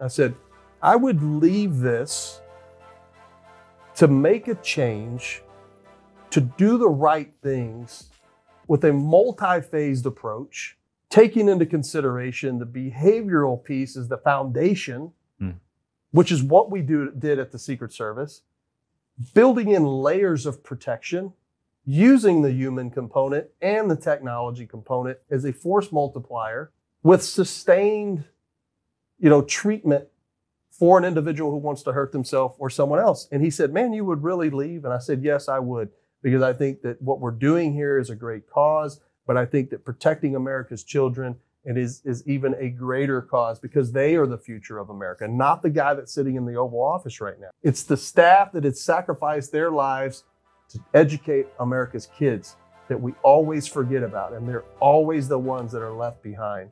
I said, I would leave this to make a change, to do the right things with a multi phased approach, taking into consideration the behavioral piece is the foundation, Mm. which is what we do, did at the Secret Service, building in layers of protection, using the human component and the technology component as a force multiplier with sustained you know treatment for an individual who wants to hurt themselves or someone else and he said man you would really leave and i said yes i would because i think that what we're doing here is a great cause but i think that protecting america's children it is, is even a greater cause because they are the future of America, not the guy that's sitting in the Oval Office right now. It's the staff that has sacrificed their lives to educate America's kids that we always forget about, and they're always the ones that are left behind.